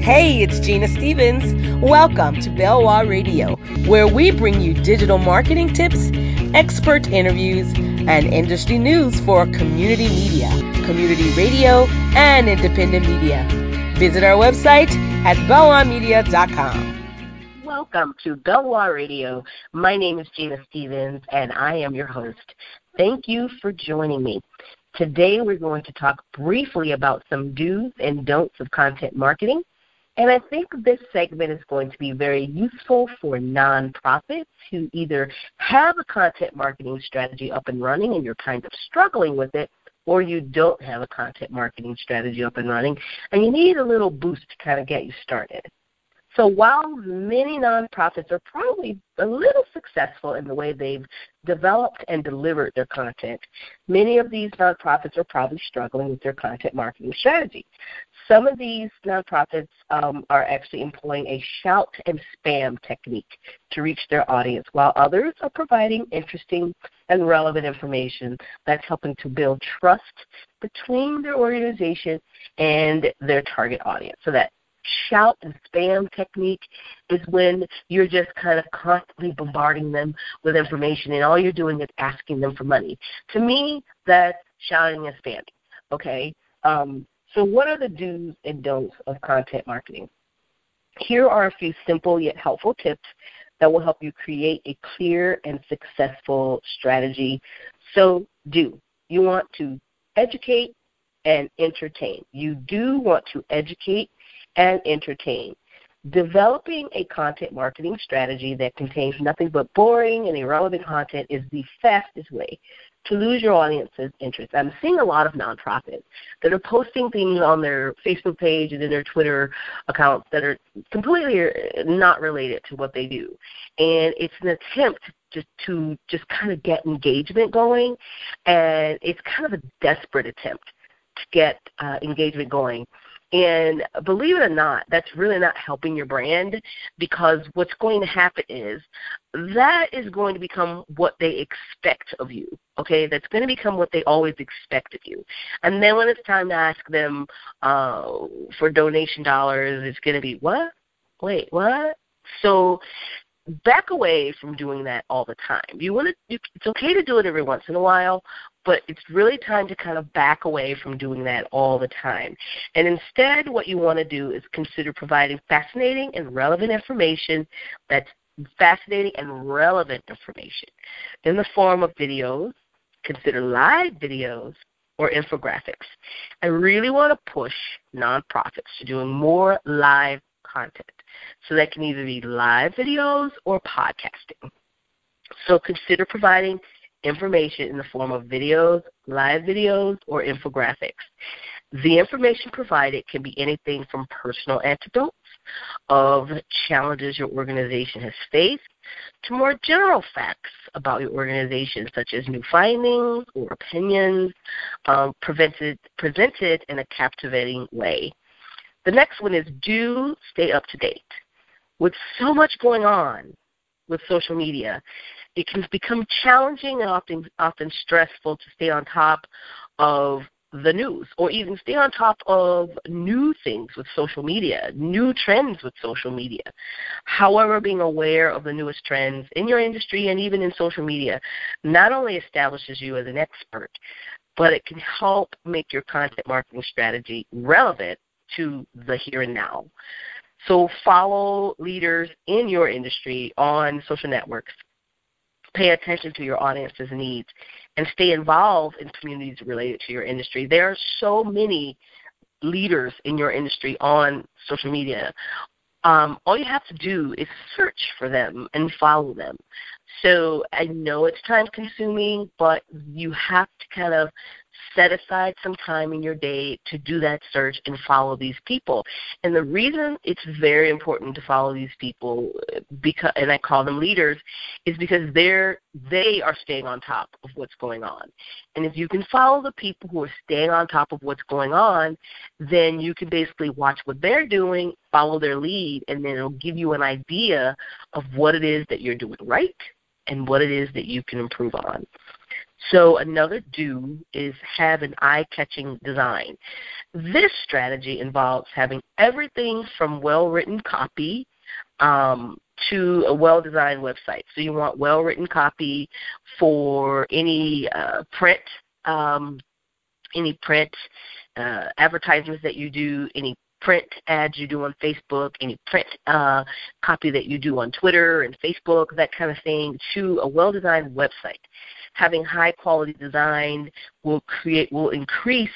Hey, it's Genia Stevens. Welcome to Belwah Radio, where we bring you digital marketing tips, expert interviews, and industry news for community media, community radio, and independent media. Visit our website at belwahmedia.com. Welcome to Belwah Radio. My name is Genia Stevens, and I am your host. Thank you for joining me. Today, we're going to talk briefly about some do's and don'ts of content marketing. And I think this segment is going to be very useful for nonprofits who either have a content marketing strategy up and running and you're kind of struggling with it, or you don't have a content marketing strategy up and running and you need a little boost to kind of get you started. So while many nonprofits are probably a little successful in the way they've developed and delivered their content, many of these nonprofits are probably struggling with their content marketing strategy. Some of these nonprofits um, are actually employing a shout and spam technique to reach their audience, while others are providing interesting and relevant information that's helping to build trust between their organization and their target audience so that shout and spam technique is when you're just kind of constantly bombarding them with information and all you're doing is asking them for money. To me, that's shouting and spamming. Okay? Um, so, what are the do's and don'ts of content marketing? Here are a few simple yet helpful tips that will help you create a clear and successful strategy. So, do you want to educate and entertain? You do want to educate and entertain. Developing a content marketing strategy that contains nothing but boring and irrelevant content is the fastest way to lose your audience's interest. I'm seeing a lot of nonprofits that are posting things on their Facebook page and in their Twitter accounts that are completely not related to what they do. And it's an attempt just to just kind of get engagement going, and it's kind of a desperate attempt to get uh, engagement going. And believe it or not, that's really not helping your brand because what's going to happen is that is going to become what they expect of you. Okay, that's going to become what they always expect of you. And then when it's time to ask them uh, for donation dollars, it's going to be what? Wait, what? So back away from doing that all the time. You want to. It's okay to do it every once in a while, but it's really time to kind of back away from doing that all the time. And instead, what you want to do is consider providing fascinating and relevant information that's fascinating and relevant information in the form of videos. Consider live videos or infographics. I really want to push nonprofits to doing more live content. So that can either be live videos or podcasting. So consider providing information in the form of videos, live videos, or infographics. The information provided can be anything from personal anecdotes of challenges your organization has faced to more general facts about your organization, such as new findings or opinions, um, presented, presented in a captivating way. The next one is do stay up to date. With so much going on with social media, it can become challenging and often often stressful to stay on top of the news or even stay on top of new things with social media, new trends with social media. However, being aware of the newest trends in your industry and even in social media not only establishes you as an expert, but it can help make your content marketing strategy relevant to the here and now. So follow leaders in your industry on social networks pay attention to your audience's needs and stay involved in communities related to your industry. There are so many leaders in your industry on social media. Um, all you have to do is search for them and follow them. So I know it's time consuming, but you have to kind of set aside some time in your day to do that search and follow these people. And the reason it's very important to follow these people because and I call them leaders is because they're they are staying on top of what's going on. And if you can follow the people who are staying on top of what's going on, then you can basically watch what they're doing, follow their lead, and then it'll give you an idea of what it is that you're doing right and what it is that you can improve on. So another do is have an eye-catching design. This strategy involves having everything from well-written copy um, to a well-designed website. So you want well-written copy for any uh, print, um, any print uh, advertisements that you do, any print ads you do on Facebook, any print uh, copy that you do on Twitter and Facebook, that kind of thing, to a well-designed website having high quality design will create will increase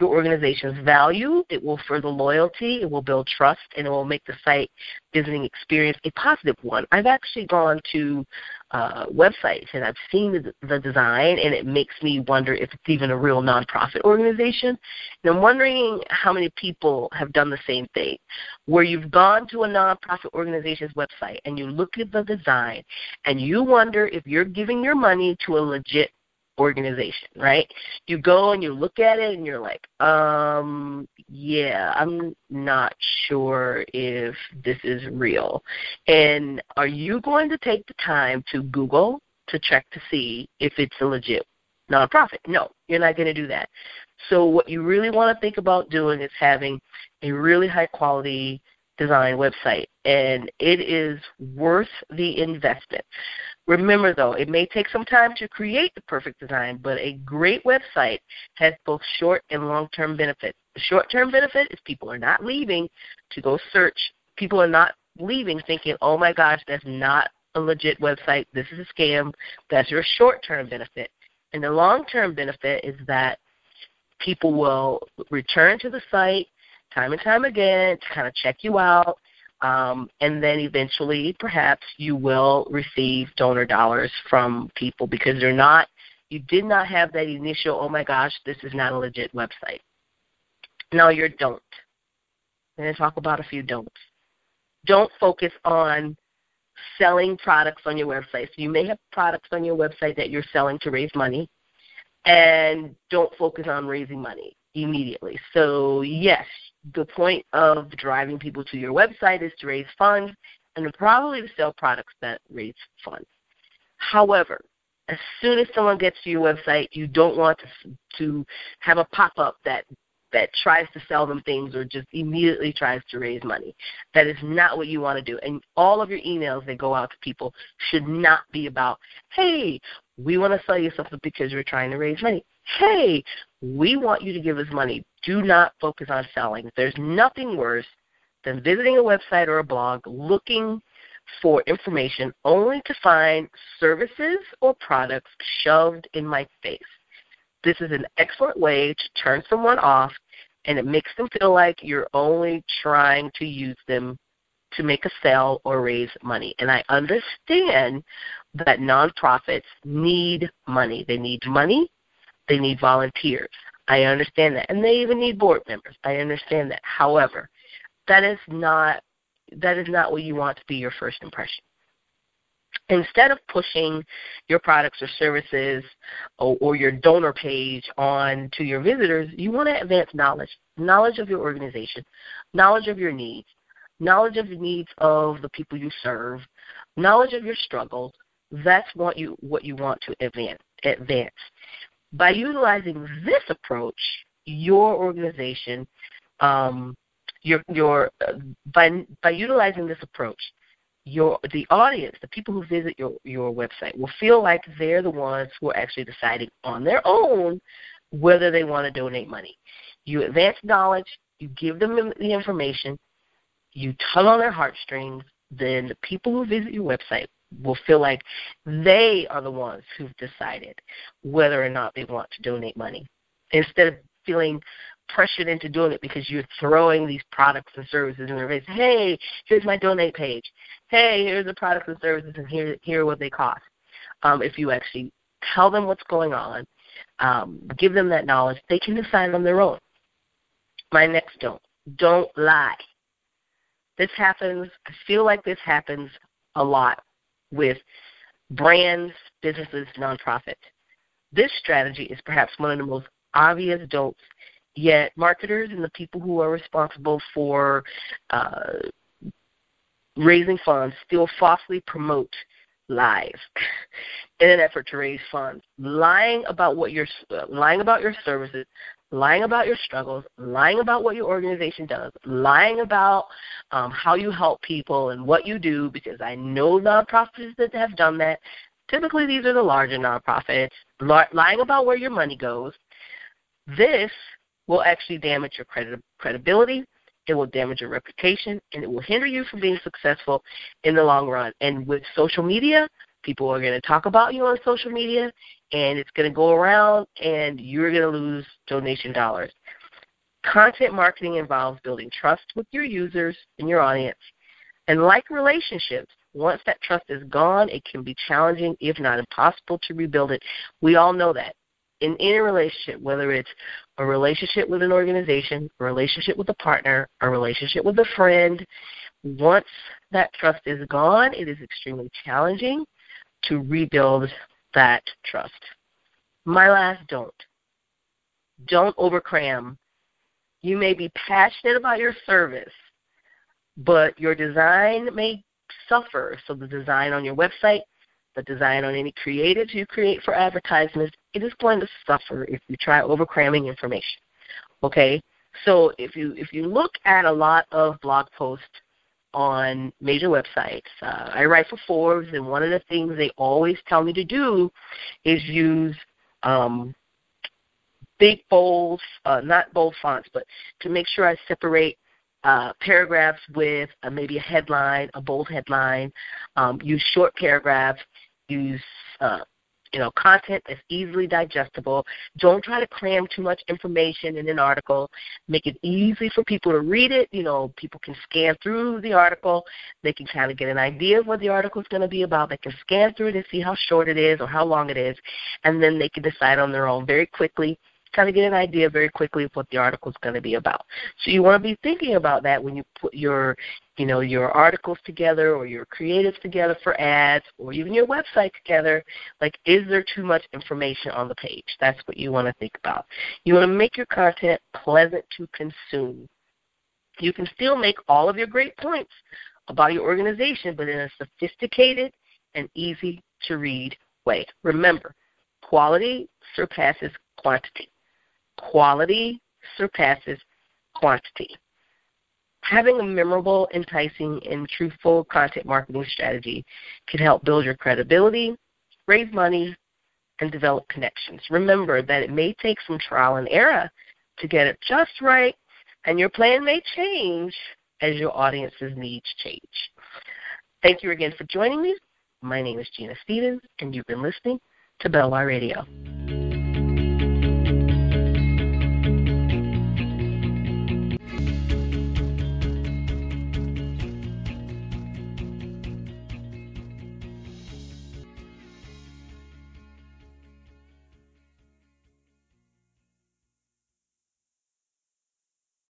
your organization's value. It will further loyalty. It will build trust, and it will make the site visiting experience a positive one. I've actually gone to uh, websites and I've seen the, the design, and it makes me wonder if it's even a real nonprofit organization. And I'm wondering how many people have done the same thing, where you've gone to a nonprofit organization's website and you look at the design and you wonder if you're giving your money to a legit organization, right? You go and you look at it and you're like, um, yeah, I'm not sure if this is real. And are you going to take the time to Google to check to see if it's a legit nonprofit? No, you're not going to do that. So what you really want to think about doing is having a really high quality design website and it is worth the investment. Remember, though, it may take some time to create the perfect design, but a great website has both short and long term benefits. The short term benefit is people are not leaving to go search. People are not leaving thinking, oh my gosh, that's not a legit website. This is a scam. That's your short term benefit. And the long term benefit is that people will return to the site time and time again to kind of check you out um, and then eventually, perhaps you will receive donor dollars from people because they're not, you did not have that initial, oh my gosh, this is not a legit website. No, you're don't. I'm going to talk about a few don'ts. Don't focus on selling products on your website. So you may have products on your website that you're selling to raise money, and don't focus on raising money immediately. So, yes, the point of driving people to your website is to raise funds and probably to sell products that raise funds. However, as soon as someone gets to your website, you don't want to, to have a pop up that that tries to sell them things or just immediately tries to raise money. That is not what you want to do. And all of your emails that go out to people should not be about, hey, we want to sell you something because you're trying to raise money. Hey, we want you to give us money. Do not focus on selling. There's nothing worse than visiting a website or a blog looking for information only to find services or products shoved in my face. This is an excellent way to turn someone off and it makes them feel like you're only trying to use them to make a sale or raise money. And I understand that nonprofits need money. They need money, they need volunteers. I understand that. And they even need board members. I understand that. However, that is not that is not what you want to be your first impression. Instead of pushing your products or services or, or your donor page on to your visitors, you want to advance knowledge, knowledge of your organization, knowledge of your needs, knowledge of the needs of the people you serve, knowledge of your struggles. That's what you what you want to advance. Advance. By utilizing this approach, your organization, um, your your uh, by by utilizing this approach, your the audience, the people who visit your your website, will feel like they're the ones who are actually deciding on their own whether they want to donate money. You advance knowledge, you give them the information, you tug on their heartstrings, then the people who visit your website will feel like they are the ones who've decided whether or not they want to donate money. Instead of feeling pressured into doing it because you're throwing these products and services in their face. Hey, here's my donate page. Hey, here's the products and services and here here are what they cost. Um, if you actually tell them what's going on, um, give them that knowledge, they can decide on their own. My next don't. Don't lie. This happens, I feel like this happens a lot with brands, businesses, nonprofits. This strategy is perhaps one of the most obvious don'ts, yet marketers and the people who are responsible for uh, raising funds still falsely promote lies in an effort to raise funds, lying about what you're lying about your services, lying about your struggles, lying about what your organization does, lying about um, how you help people and what you do. Because I know nonprofits that have done that. Typically, these are the larger nonprofits. Lying about where your money goes. This will actually damage your credi- credibility it will damage your reputation, and it will hinder you from being successful in the long run. And with social media, people are going to talk about you on social media, and it's going to go around, and you're going to lose donation dollars. Content marketing involves building trust with your users and your audience. And like relationships, once that trust is gone, it can be challenging, if not impossible, to rebuild it. We all know that in any relationship, whether it's a relationship with an organization, a relationship with a partner, a relationship with a friend, once that trust is gone, it is extremely challenging to rebuild that trust. My last don't. Don't overcram. You may be passionate about your service, but your design may suffer. So the design on your website the design on any creatives you create for advertisements, it is going to suffer if you try overcramming information. Okay? So if you if you look at a lot of blog posts on major websites, uh, I write for Forbes, and one of the things they always tell me to do is use um, big bold, uh, not bold fonts, but to make sure I separate uh, paragraphs with uh, maybe a headline, a bold headline. Um, use short paragraphs. Use uh, you know content that's easily digestible. Don't try to cram too much information in an article. Make it easy for people to read it. You know, people can scan through the article. They can kind of get an idea of what the article is going to be about. They can scan through it and see how short it is or how long it is, and then they can decide on their own very quickly kind of get an idea very quickly of what the article is going to be about. So you want to be thinking about that when you put your, you know, your articles together or your creatives together for ads or even your website together. Like, is there too much information on the page? That's what you want to think about. You want to make your content pleasant to consume. You can still make all of your great points about your organization, but in a sophisticated and easy to read way. Remember, quality surpasses quantity. Quality surpasses quantity. Having a memorable, enticing, and truthful content marketing strategy can help build your credibility, raise money, and develop connections. Remember that it may take some trial and error to get it just right, and your plan may change as your audience's needs change. Thank you again for joining me. My name is Genia Stevens, and you've been listening to Belwah Radio.